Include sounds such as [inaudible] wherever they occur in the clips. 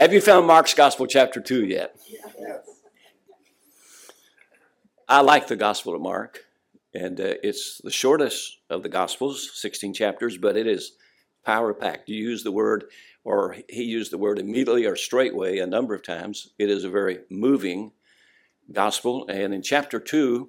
Have you found Mark's Gospel, chapter 2 yet? Yes. I like the Gospel of Mark, and uh, it's the shortest of the Gospels, 16 chapters, but it is power packed. You use the word, or he used the word immediately or straightway a number of times. It is a very moving Gospel. And in chapter 2,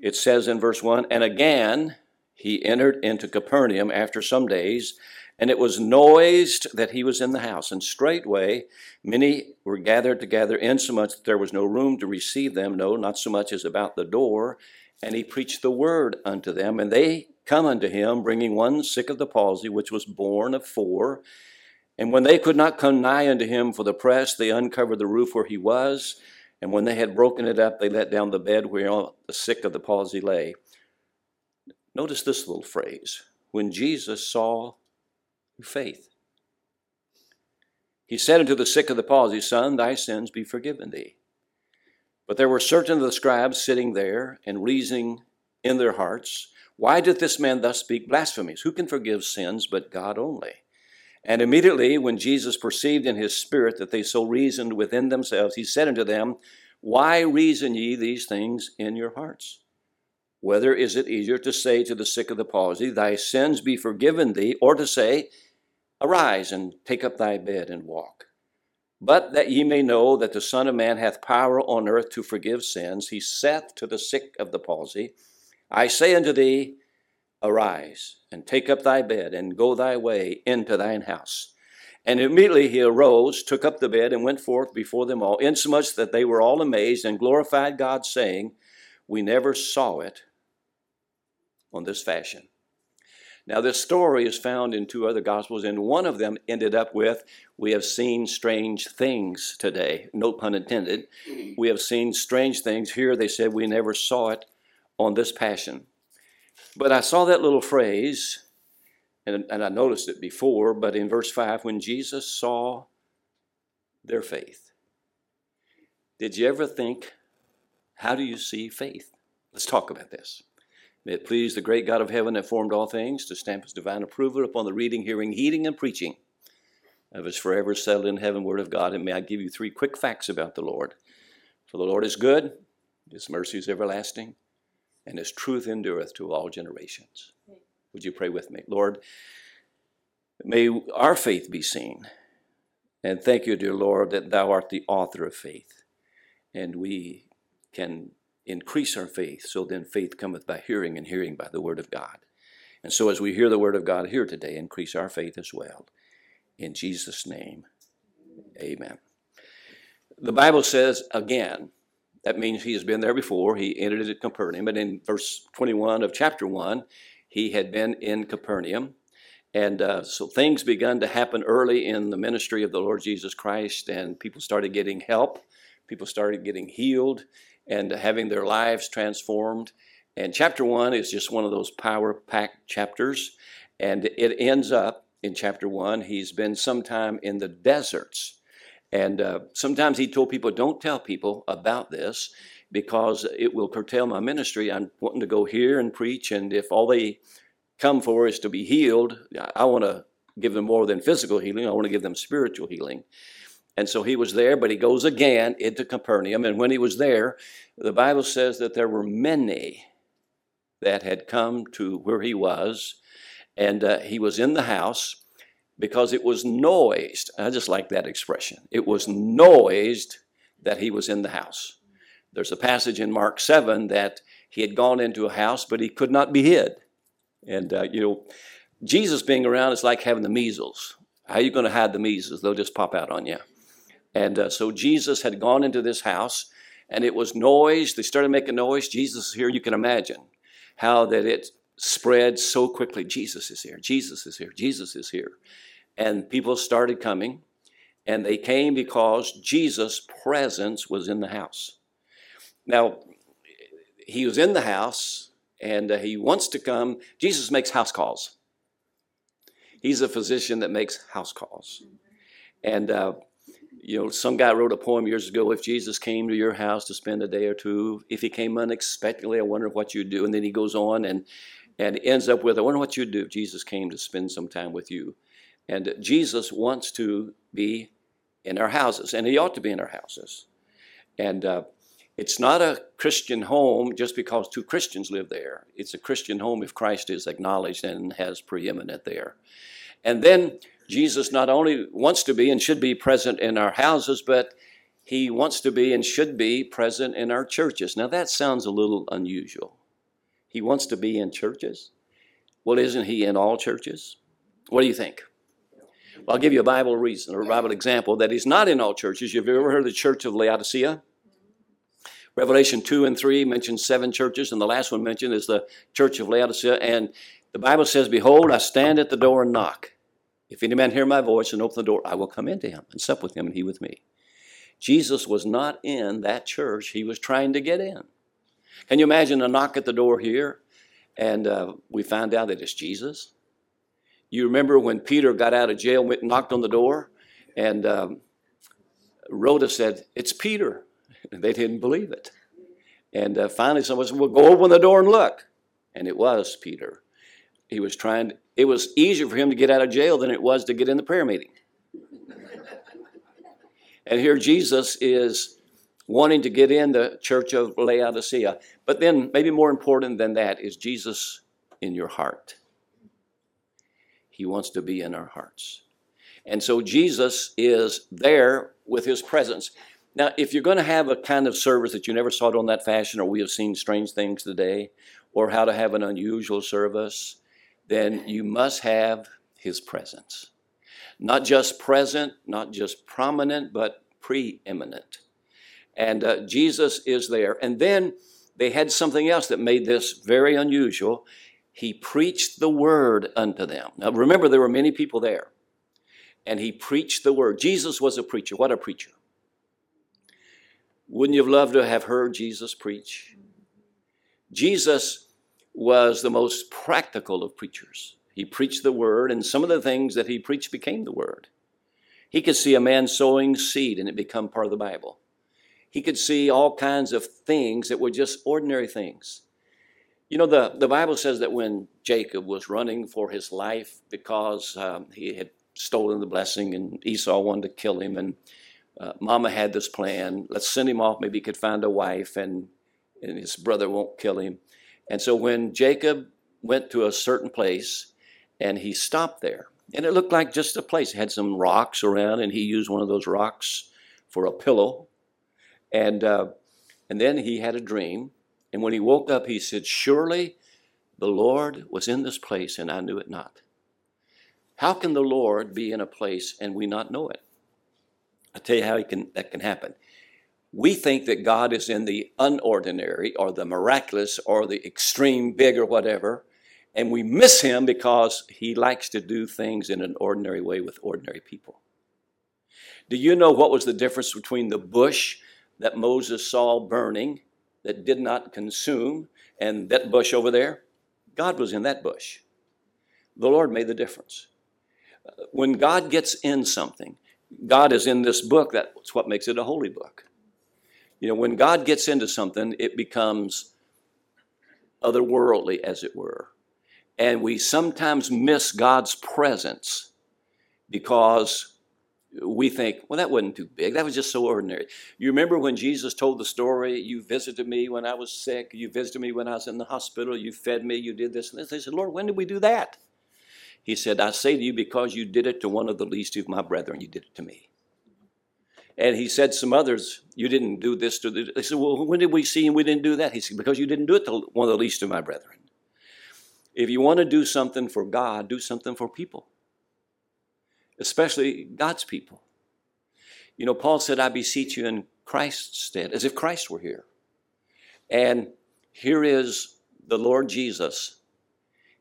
it says in verse 1 And again he entered into Capernaum after some days and it was noised that he was in the house, and straightway many were gathered together, insomuch that there was no room to receive them, no, not so much as about the door. And he preached the word unto them, and they come unto him, bringing one sick of the palsy, which was borne of four. And when they could not come nigh unto him for the press, they uncovered the roof where he was. And when they had broken it up, they let down the bed where the sick of the palsy lay. Notice this little phrase. When Jesus saw faith. He said unto the sick of the palsy, Son, thy sins be forgiven thee. But there were certain of the scribes sitting there and reasoning in their hearts, Why doth this man thus speak blasphemies? Who can forgive sins but God only? And immediately, when Jesus perceived in his spirit that they so reasoned within themselves, he said unto them, Why reason ye these things in your hearts? Whether is it easier to say to the sick of the palsy, Thy sins be forgiven thee, or to say, Arise and take up thy bed and walk? But that ye may know that the Son of Man hath power on earth to forgive sins, he saith to the sick of the palsy, I say unto thee, Arise and take up thy bed and go thy way into thine house. And immediately he arose, took up the bed, and went forth before them all, insomuch that they were all amazed and glorified God, saying, We never saw it on this fashion. Now, this story is found in two other Gospels, and one of them ended up with, We have seen strange things today. No pun intended. We have seen strange things. Here they said, We never saw it on this passion. But I saw that little phrase, and, and I noticed it before, but in verse 5, when Jesus saw their faith. Did you ever think, How do you see faith? Let's talk about this. May it please the great God of heaven that formed all things to stamp his divine approval upon the reading, hearing, heeding, and preaching of his forever settled in heaven word of God. And may I give you three quick facts about the Lord. For the Lord is good, his mercy is everlasting, and his truth endureth to all generations. Would you pray with me? Lord, may our faith be seen. And thank you, dear Lord, that thou art the author of faith. And we can increase our faith, so then faith cometh by hearing, and hearing by the word of God. And so as we hear the word of God here today, increase our faith as well. In Jesus' name, amen. The Bible says again, that means he has been there before. He entered at Capernaum. And in verse 21 of chapter 1, he had been in Capernaum. And uh, so things began to happen early in the ministry of the Lord Jesus Christ, and people started getting help. People started getting healed and having their lives transformed. And chapter one is just one of those power packed chapters. And it ends up in chapter one, he's been sometime in the deserts. And uh, sometimes he told people, don't tell people about this because it will curtail my ministry. I'm wanting to go here and preach. And if all they come for is to be healed, I want to give them more than physical healing, I want to give them spiritual healing. And so he was there, but he goes again into Capernaum. And when he was there, the Bible says that there were many that had come to where he was. And uh, he was in the house because it was noised. I just like that expression. It was noised that he was in the house. There's a passage in Mark 7 that he had gone into a house, but he could not be hid. And, uh, you know, Jesus being around is like having the measles. How are you going to hide the measles? They'll just pop out on you. And uh, so Jesus had gone into this house and it was noise. They started making noise. Jesus is here. You can imagine how that it spread so quickly. Jesus is here. Jesus is here. Jesus is here. And people started coming and they came because Jesus' presence was in the house. Now, he was in the house and uh, he wants to come. Jesus makes house calls. He's a physician that makes house calls. And uh, you know, some guy wrote a poem years ago. If Jesus came to your house to spend a day or two, if he came unexpectedly, I wonder what you'd do. And then he goes on and and ends up with, I wonder what you'd do if Jesus came to spend some time with you. And Jesus wants to be in our houses, and he ought to be in our houses. And uh, it's not a Christian home just because two Christians live there. It's a Christian home if Christ is acknowledged and has preeminent there. And then Jesus not only wants to be and should be present in our houses, but he wants to be and should be present in our churches. Now that sounds a little unusual. He wants to be in churches? Well, isn't he in all churches? What do you think? Well, I'll give you a Bible reason or a Bible example that he's not in all churches. You have you ever heard of the church of Laodicea? Revelation 2 and 3 mentions seven churches, and the last one mentioned is the church of Laodicea. And the Bible says, Behold, I stand at the door and knock. If any man hear my voice and open the door, I will come into him and sup with him and he with me. Jesus was not in that church. He was trying to get in. Can you imagine a knock at the door here and uh, we find out that it's Jesus? You remember when Peter got out of jail, went and knocked on the door, and um, Rhoda said, It's Peter. And they didn't believe it. And uh, finally, someone said, Well, go open the door and look. And it was Peter. He was trying, to, it was easier for him to get out of jail than it was to get in the prayer meeting. and here Jesus is wanting to get in the church of Laodicea. But then, maybe more important than that, is Jesus in your heart. He wants to be in our hearts. And so Jesus is there with his presence. Now, if you're going to have a kind of service that you never saw it on that fashion, or we have seen strange things today, or how to have an unusual service, then you must have his presence. Not just present, not just prominent, but preeminent. And uh, Jesus is there. And then they had something else that made this very unusual he preached the word unto them. Now remember, there were many people there. And he preached the word. Jesus was a preacher. What a preacher. Wouldn't you have loved to have heard Jesus preach? Jesus was the most practical of preachers. He preached the word, and some of the things that he preached became the word. He could see a man sowing seed and it become part of the Bible. He could see all kinds of things that were just ordinary things. You know, the, the Bible says that when Jacob was running for his life because um, he had stolen the blessing and Esau wanted to kill him, and uh, Mama had this plan let's send him off, maybe he could find a wife, and, and his brother won't kill him. And so when Jacob went to a certain place and he stopped there, and it looked like just a place, it had some rocks around, and he used one of those rocks for a pillow. And, uh, and then he had a dream and when he woke up, he said, Surely the Lord was in this place and I knew it not. How can the Lord be in a place and we not know it? I'll tell you how can, that can happen. We think that God is in the unordinary or the miraculous or the extreme big or whatever, and we miss him because he likes to do things in an ordinary way with ordinary people. Do you know what was the difference between the bush that Moses saw burning that did not consume, and that bush over there, God was in that bush. The Lord made the difference. When God gets in something, God is in this book, that's what makes it a holy book. You know, when God gets into something, it becomes otherworldly, as it were. And we sometimes miss God's presence because we think, well, that wasn't too big. That was just so ordinary. You remember when Jesus told the story, you visited me when I was sick, you visited me when I was in the hospital, you fed me, you did this and this. They said, Lord, when did we do that? He said, I say to you, because you did it to one of the least of my brethren, you did it to me. And he said some others, you didn't do this to the, they said, well, when did we see and we didn't do that? He said, because you didn't do it to one of the least of my brethren. If you want to do something for God, do something for people especially God's people. You know, Paul said, I beseech you in Christ's stead, as if Christ were here. And here is the Lord Jesus.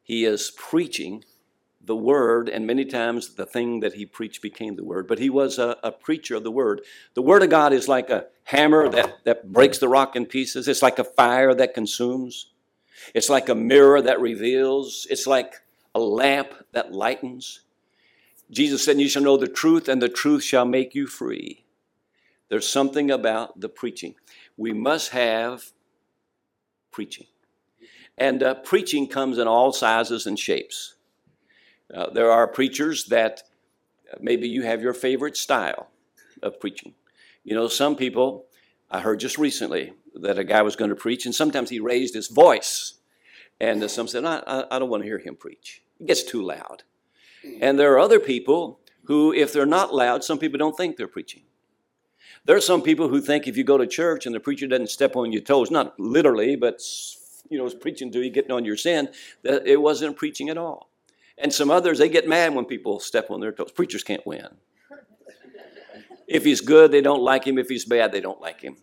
He is preaching the word, and many times the thing that he preached became the word, but he was a, a, preacher of the word. The word of God is like a hammer that, that breaks the rock in pieces, it's like a fire that consumes, it's like a mirror that reveals, it's like a lamp that lightens. Jesus said, You shall know the truth, and the truth shall make you free. There's something about the preaching. We must have preaching. And uh, preaching comes in all sizes and shapes. Uh, there are preachers that uh, maybe you have your favorite style. of preaching. You know, some people, I heard just recently that a guy was going to preach, and sometimes he raised his voice. And some said, I, I don't want to hear him preach. It gets too loud. And there are other people who, if they're not loud, some people don't think they're preaching. There are some people who think if you go to church and the preacher doesn't step on your toes, not literally, but you know, is preaching to you, getting on your sin, that it wasn't preaching at all. And some others, they get mad when people step on their toes. Preachers can't win. If he's good, they don't like him. If he's bad, they don't like him.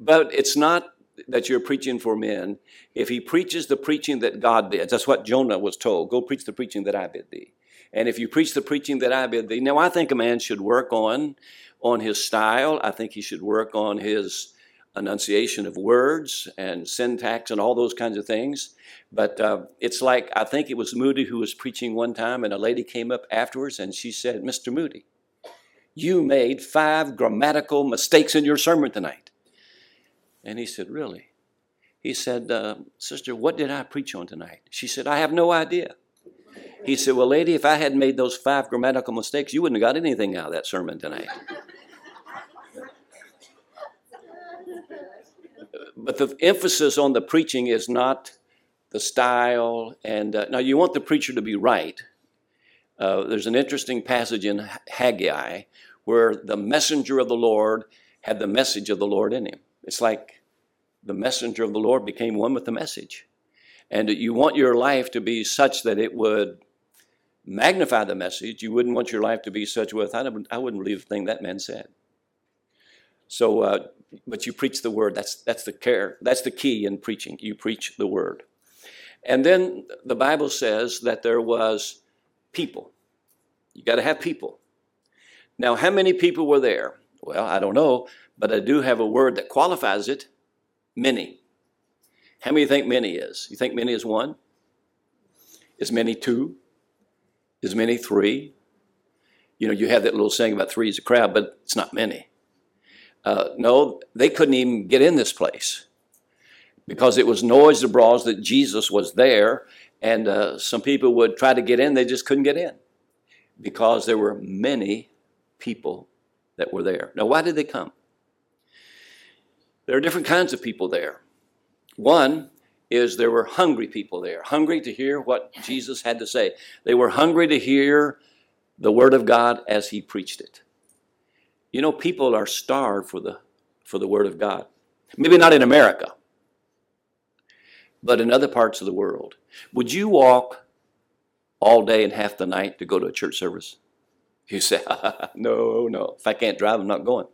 But it's not that you're preaching for men. If he preaches the preaching that God did, that's what Jonah was told go preach the preaching that I bid thee. And if you preach the preaching that I bid thee, now I think a man should work on on his style. I think he should work on his enunciation of words and syntax and all those kinds of things. But uh, it's like I think it was Moody who was preaching one time, and a lady came up afterwards and she said, "Mr. Moody, you made five grammatical mistakes in your sermon tonight." And he said, Really? He said, uh, Sister, what did I preach on tonight? She said, I have no idea. He said, Well, lady, if I hadn't made those five grammatical mistakes, you wouldn't have got anything out of that sermon tonight. But the emphasis on the preaching is not the style. And uh, now you want the preacher to be right. Uh, there's an interesting passage in Haggai where the messenger of the Lord had the message of the Lord in him. It's like the messenger of the Lord became one with the message. And you want your life to be such that it would magnify the message. You wouldn't want your life to be such with, I, I wouldn't believe the thing that man said. So, uh, but you preach the word. That's, that's the care. That's the key in preaching. You preach the word. And then the Bible says that there was people. You got to have people. Now, how many people were there? Well, I don't know, but I do have a word that qualifies it many. How many think many is? You think many is one? Is many two? Is many three? You know, you have that little saying about three is a crowd, but it's not many. Uh, no, they couldn't even get in this place because it was noised abroad that Jesus was there, and uh, some people would try to get in, they just couldn't get in because there were many people that were there. Now, why did they come? There are different kinds of people there. One is there were hungry people there, hungry to hear what Jesus had to say. They were hungry to hear the Word of God as He preached it. You know, people are starved for the, for the Word of God. Maybe not in America, but in other parts of the world. Would you walk all day and half the night to go to a church service? You say, [laughs] no, no. If I can't drive, I'm not going.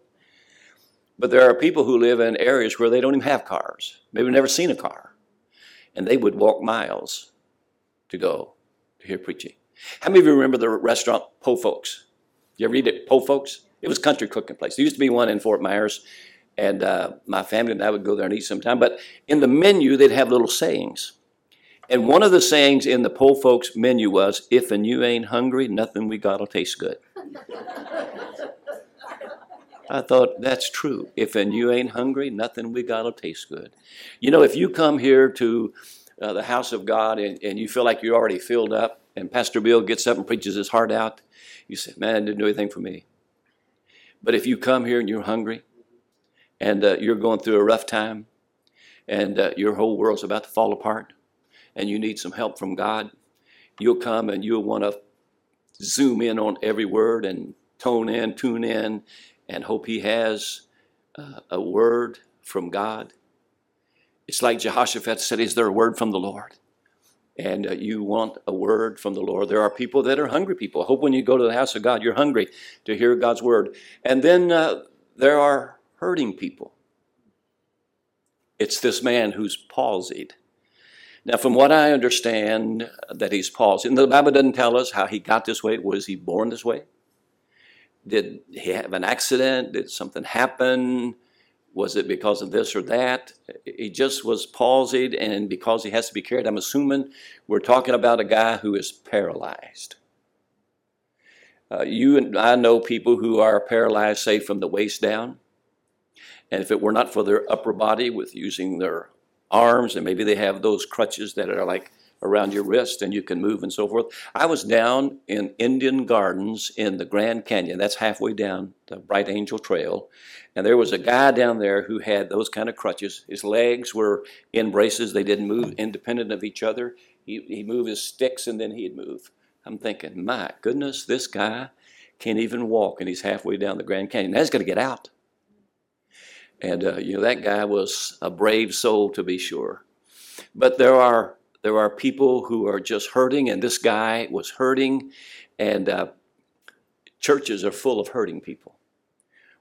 But there are people who live in areas where they don't even have cars. Maybe never seen a car. And they would walk miles to go to hear preaching. How many of you remember the restaurant Po Folks? You ever eat at Po Folks? It was country cooking place. There used to be one in Fort Myers, and uh, my family and I would go there and eat sometime. But in the menu, they'd have little sayings. And one of the sayings in the Po Folks menu was, If and you ain't hungry, nothing we got'll taste good. I thought, that's true. If and you ain't hungry, nothing we got'll taste good. You know, if you come here to uh, the house of God and, and you feel like you're already filled up, and Pastor Bill gets up and preaches his heart out, you say, man, didn't do anything for me. But if you come here and you're hungry, and uh, you're going through a rough time, and uh, your whole world's about to fall apart, and you need some help from God, you'll come and you'll want to zoom in on every word and tone in, tune in, and hope he has uh, a word from God. It's like Jehoshaphat said, Is there a word from the Lord? And uh, you want a word from the Lord. There are people that are hungry people. I hope when you go to the house of God, you're hungry to hear God's word. And then uh, there are hurting people. It's this man who's palsied. Now, from what I understand, that he's palsied, and the Bible doesn't tell us how he got this way. Was he born this way? Did he have an accident? Did something happen? Was it because of this or that? He just was palsied, and because he has to be carried, I'm assuming we're talking about a guy who is paralyzed. Uh, you and I know people who are paralyzed, say, from the waist down. And if it were not for their upper body with using their arms, and maybe they have those crutches that are like around your wrist and you can move and so forth. I was down in Indian Gardens in the Grand Canyon. That's halfway down the Bright Angel Trail. And there was a guy down there who had those kind of crutches. His legs were in braces, they didn't move independent of each other. He, he moved his sticks and then he'd move. I'm thinking, my goodness, this guy can't even walk and he's halfway down the Grand Canyon. Now he's going to get out. And, uh, you know, that guy was a brave soul to be sure. But there are there are people who are just hurting, and this guy was hurting, and uh, churches are full of hurting people.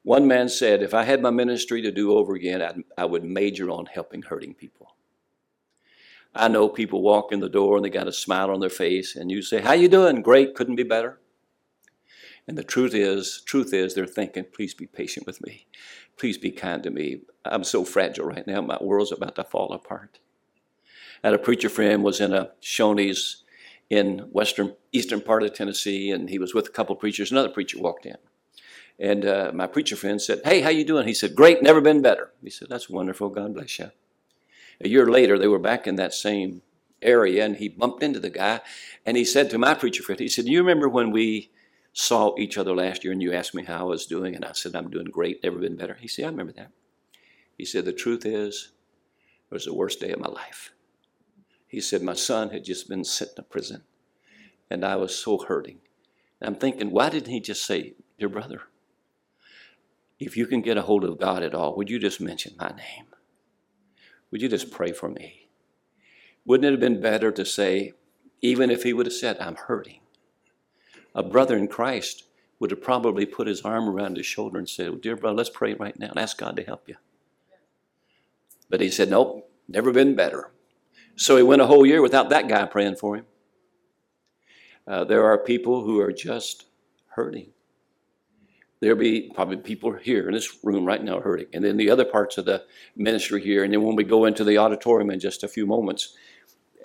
One man said, If I had my ministry to do over again, I'd, I would major on helping hurting people. I know people walk in the door and they got a smile on their face, and you say, How you doing? Great, couldn't be better. And the truth is, truth is, they're thinking, please be patient with me. Please be kind to me. I'm so fragile right now. My world's about to fall apart. Had a preacher friend was in a Shoney's in western eastern part of Tennessee, and he was with a couple of preachers. Another preacher walked in, and uh, my preacher friend said, "Hey, how you doing?" He said, "Great, never been better." He said, "That's wonderful. God bless you." A year later, they were back in that same area, and he bumped into the guy, and he said to my preacher friend, "He said, you remember when we saw each other last year, and you asked me how I was doing, and I said I'm doing great, never been better." He said, "I remember that." He said, "The truth is, it was the worst day of my life." He said, My son had just been sent to prison, and I was so hurting. And I'm thinking, why didn't he just say, Dear brother, if you can get a hold of God at all, would you just mention my name? Would you just pray for me? Wouldn't it have been better to say, even if he would have said, I'm hurting? A brother in Christ would have probably put his arm around his shoulder and said, well, Dear brother, let's pray right now and ask God to help you. But he said, Nope, never been better. So he went a whole year without that guy praying for him. Uh, there are people who are just hurting. There'll be probably people here in this room right now hurting, and then the other parts of the ministry here. And then when we go into the auditorium in just a few moments,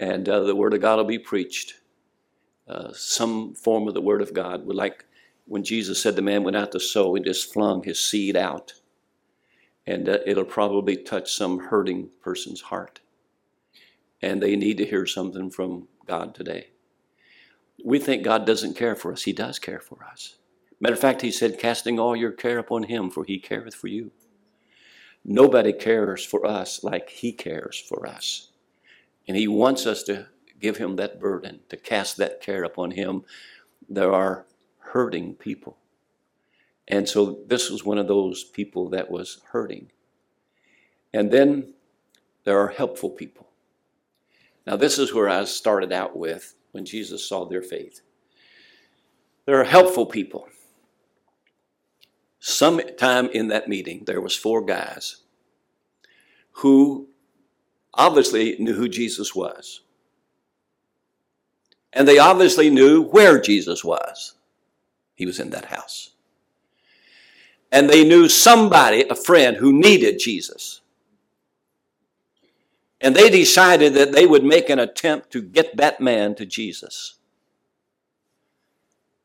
and uh, the Word of God will be preached, uh, some form of the Word of God. Would like when Jesus said the man went out to sow, he just flung his seed out, and uh, it'll probably touch some hurting person's heart and they need to hear something from God today. We think God doesn't care for us. He does care for us. Matter of fact, He said, Casting all your care upon Him, for He careth for you. Nobody cares for us like He cares for us. And He wants us to give Him that burden, to cast that care upon Him. There are hurting people. And so this was one of those people that was hurting. And then there are helpful people. Now, this is where I started out with when Jesus saw their faith. There are helpful people. Sometime in that meeting, there was four guys who obviously knew who Jesus was. And they obviously knew where Jesus was. He was in that house. And they knew somebody, a friend, who needed Jesus. And they decided that they would make an attempt to get that man to Jesus.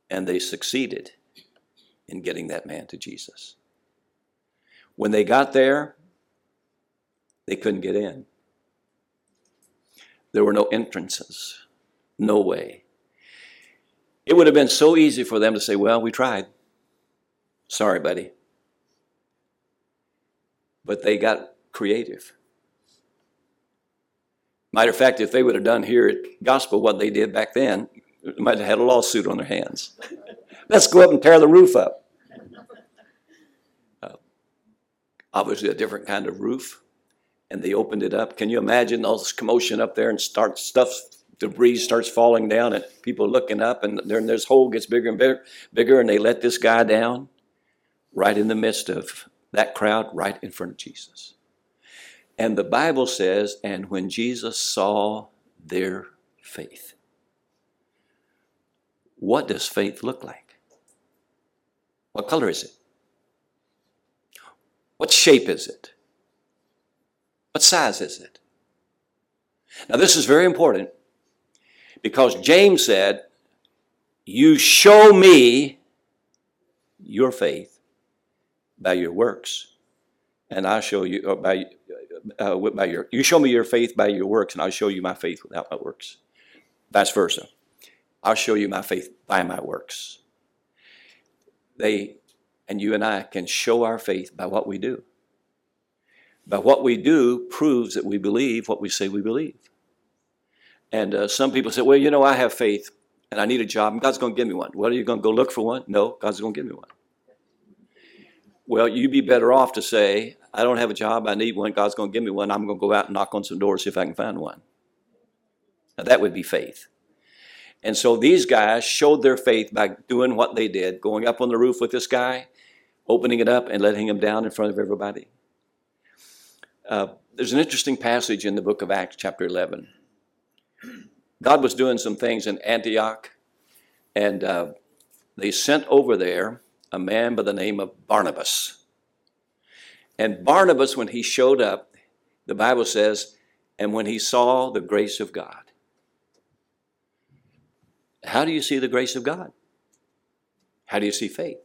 And they succeeded in getting that man to Jesus. When they got there, they couldn't get in. There were no entrances, no way. It would have been so easy for them to say, Well, we tried. Sorry, buddy. But they got creative. Matter of fact, if they would have done here at Gospel what they did back then, they might have had a lawsuit on their hands. Let's go up and tear the roof up. Uh, obviously, a different kind of roof, and they opened it up. Can you imagine all this commotion up there and start stuff? Debris starts falling down, and people looking up, and then this hole gets bigger and bigger, bigger, and they let this guy down right in the midst of that crowd, right in front of Jesus. And the Bible says, and when Jesus saw their faith. What does faith look like? What color is it? What shape is it? What size is it? Now, this is very important because James said, You show me your faith by your works, and I show you uh, by uh, by your, you show me your faith by your works, and I'll show you my faith without my works. vice versa. I'll show you my faith by my works. They and you and I can show our faith by what we do. But what we do proves that we believe what we say we believe. And uh, some people say, well, you know, I have faith and I need a job and God's going to give me one. Well, are you going to go look for one? No, God's going to give me one. Well, you'd be better off to say, I don't have a job, I need one, God's going to give me one, I'm going to go out and knock on some doors, see if I can find one. Now, that would be faith. And so these guys showed their faith by doing what they did, going up on the roof with this guy, opening it up, and letting him down in front of everybody. Uh, there's an interesting passage in the book of Acts, chapter 11. God was doing some things in Antioch, and uh, they sent over there a man by the name of Barnabas. And Barnabas, when he showed up, the Bible says, and when he saw the grace of God. How do you see the grace of God? How do you see faith?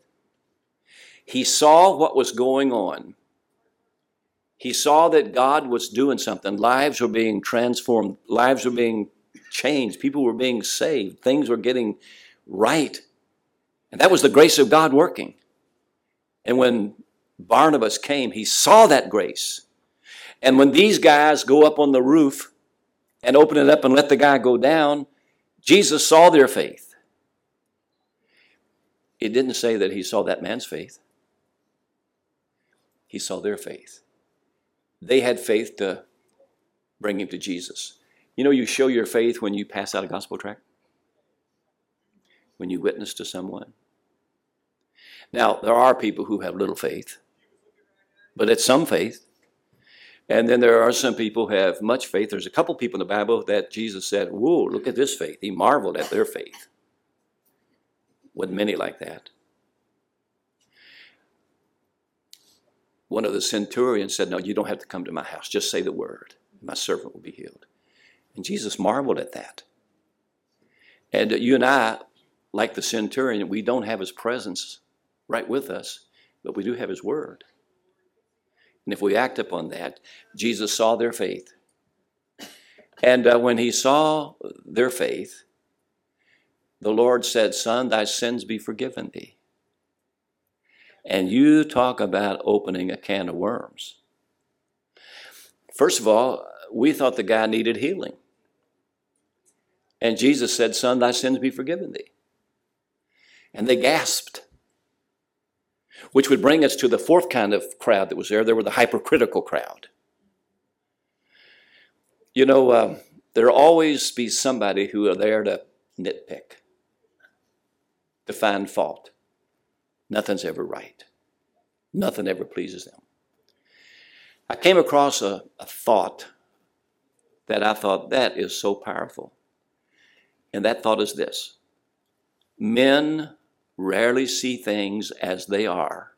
He saw what was going on. He saw that God was doing something. Lives were being transformed, lives were being changed, people were being saved, things were getting right. And that was the grace of God working. And when Barnabas came, he saw that grace. And when these guys go up on the roof and open it up and let the guy go down, Jesus saw their faith. It didn't say that he saw that man's faith, he saw their faith. They had faith to bring him to Jesus. You know, you show your faith when you pass out a gospel tract, when you witness to someone. Now, there are people who have little faith, but it's some faith. And then there are some people who have much faith. There's a couple people in the Bible that Jesus said, Whoa, look at this faith. He marveled at their faith. With many like that. One of the centurions said, No, you don't have to come to my house. Just say the word. My servant will be healed. And Jesus marveled at that. And you and I, like the centurion, we don't have his presence right with us, but we do have his word. And if we act upon that, Jesus saw their faith. And uh, when he saw their faith, the Lord said, Son, thy sins be forgiven thee. And you talk about opening a can of worms. First of all, we thought the guy needed healing. And Jesus said, Son, thy sins be forgiven thee. And they gasped. Which would bring us to the fourth kind of crowd that was there. There were the hypercritical crowd. You know, uh, there'll always be somebody who are there to nitpick, to find fault. Nothing's ever right. Nothing ever pleases them. I came across a, a thought that I thought that is so powerful. And that thought is this Men rarely see things as they are,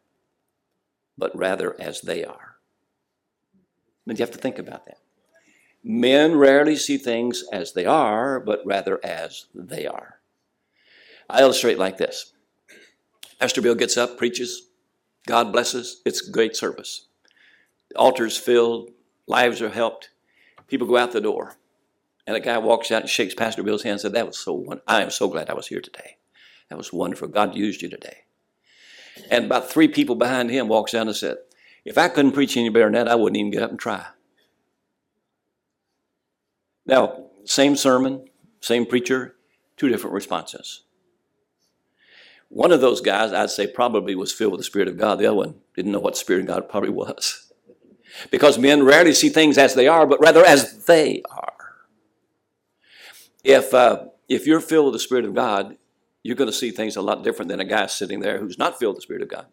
but rather as they are. And you have to think about that. Men rarely see things as they are, but rather as they are. I illustrate like this Pastor Bill gets up, preaches, God blesses, it's a great service. The altar's filled, lives are helped, people go out the door. And a guy walks out and shakes Pastor Bill's hand and said, That was so wonderful. I am so glad I was here today. That was wonderful. God used you today. And about three people behind him walks out and said, If I couldn't preach any better than that, I wouldn't even get up and try. Now, same sermon, same preacher, two different responses. One of those guys, I'd say, probably was filled with the Spirit of God. The other one didn't know what the Spirit of God probably was. [laughs] Because men rarely see things as they are, but rather as they are. If, uh, if you're filled with the Spirit of God, you're going to see things a lot different than a guy sitting there who's not filled with the Spirit of God.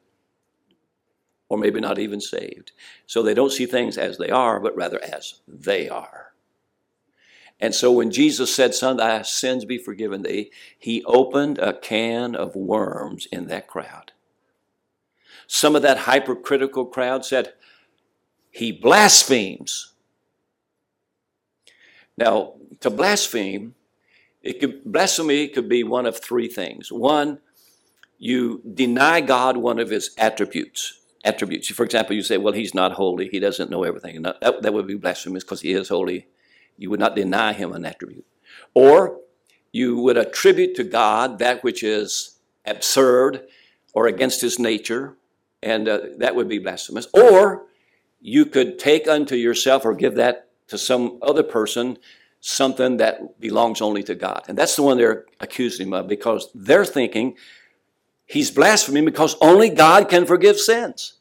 Or maybe not even saved. So they don't see things as they are, but rather as they are. And so when Jesus said, Son, thy sins be forgiven thee, he opened a can of worms in that crowd. Some of that hypercritical crowd said, He blasphemes. Now, to blaspheme it could, blasphemy could be one of three things. One, you deny God one of his attributes. Attributes. For example, you say, well, he's not holy. He doesn't know everything. That, that would be blasphemous because he is holy. You would not deny him an attribute. Or you would attribute to God that which is absurd or against his nature, and uh, that would be blasphemous. Or you could take unto yourself or give that to some other person something that belongs only to God. And that's the one they're accusing him of because they're thinking he's blaspheming because only God can forgive sins.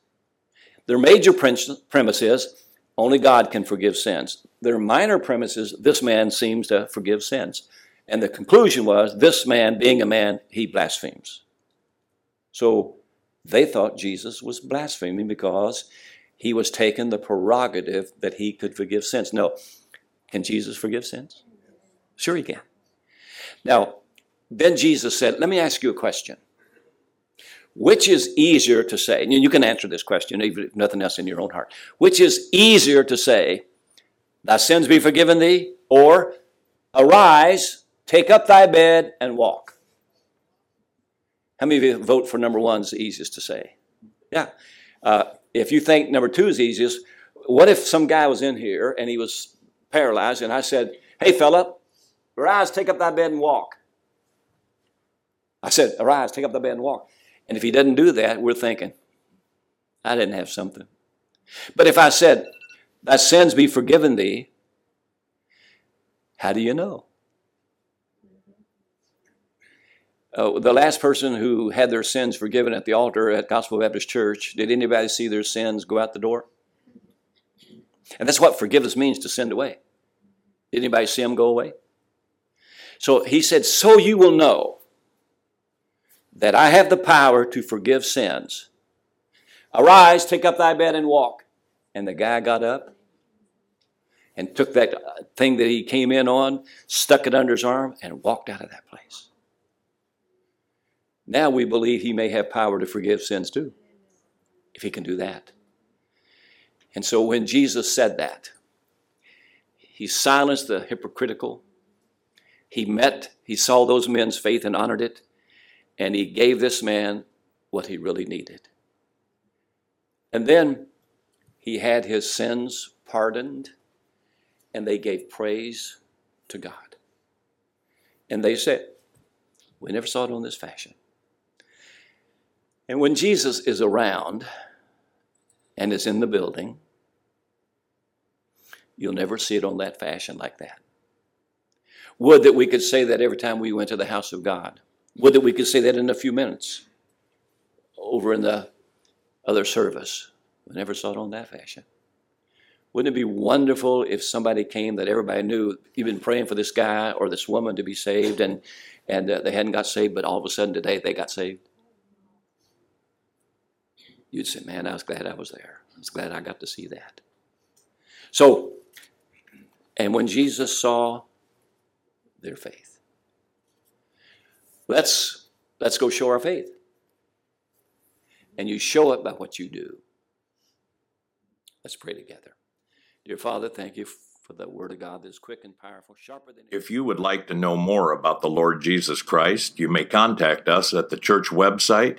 Their major premise is only God can forgive sins. Their minor premise is this man seems to forgive sins. And the conclusion was this man, being a man, he blasphemes. So they thought Jesus was blaspheming because he was taking the prerogative that he could forgive sins. No. Can Jesus forgive sins? Sure, he can. Now, then Jesus said, Let me ask you a question. Which is easier to say? And you can answer this question, even if nothing else in your own heart. Which is easier to say, Thy sins be forgiven thee, or arise, take up thy bed, and walk? How many of you vote for number one is the easiest to say? Yeah. Uh, if you think number two is easiest, what if some guy was in here and he was paralyzed and I said, Hey, fella, arise, take up thy bed and walk? I said, Arise, take up thy bed and walk. And if he doesn't do that, we're thinking, I didn't have something. But if I said, Thy sins be forgiven thee, how do you know? Uh, the last person who had their sins forgiven at the altar at Gospel Baptist Church, did anybody see their sins go out the door? And that's what forgiveness means to send away. Did anybody see him go away? So he said, So you will know that I have the power to forgive sins. Arise, take up thy bed and walk. And the guy got up and took that thing that he came in on, stuck it under his arm, and walked out of that place. Now we believe he may have power to forgive sins too, if he can do that. And so when Jesus said that, he silenced the hypocritical. He met, he saw those men's faith and honored it, and he gave this man what he really needed. And then he had his sins pardoned, and they gave praise to God. And they said, We never saw it on this fashion. And when Jesus is around and is in the building, you'll never see it on that fashion like that. Would that we could say that every time we went to the house of God. Would that we could say that in a few minutes over in the other service. We never saw it on that fashion. Wouldn't it be wonderful if somebody came that everybody knew you've been praying for this guy or this woman to be saved and, and uh, they hadn't got saved, but all of a sudden today they got saved? You'd say, Man, I was glad I was there. I was glad I got to see that. So, and when Jesus saw their faith, let's, let's go show our faith. And you show it by what you do. Let's pray together. Dear Father, thank you for the Word of God that's quick and powerful, sharper than. If you would like to know more about the Lord Jesus Christ, you may contact us at the church website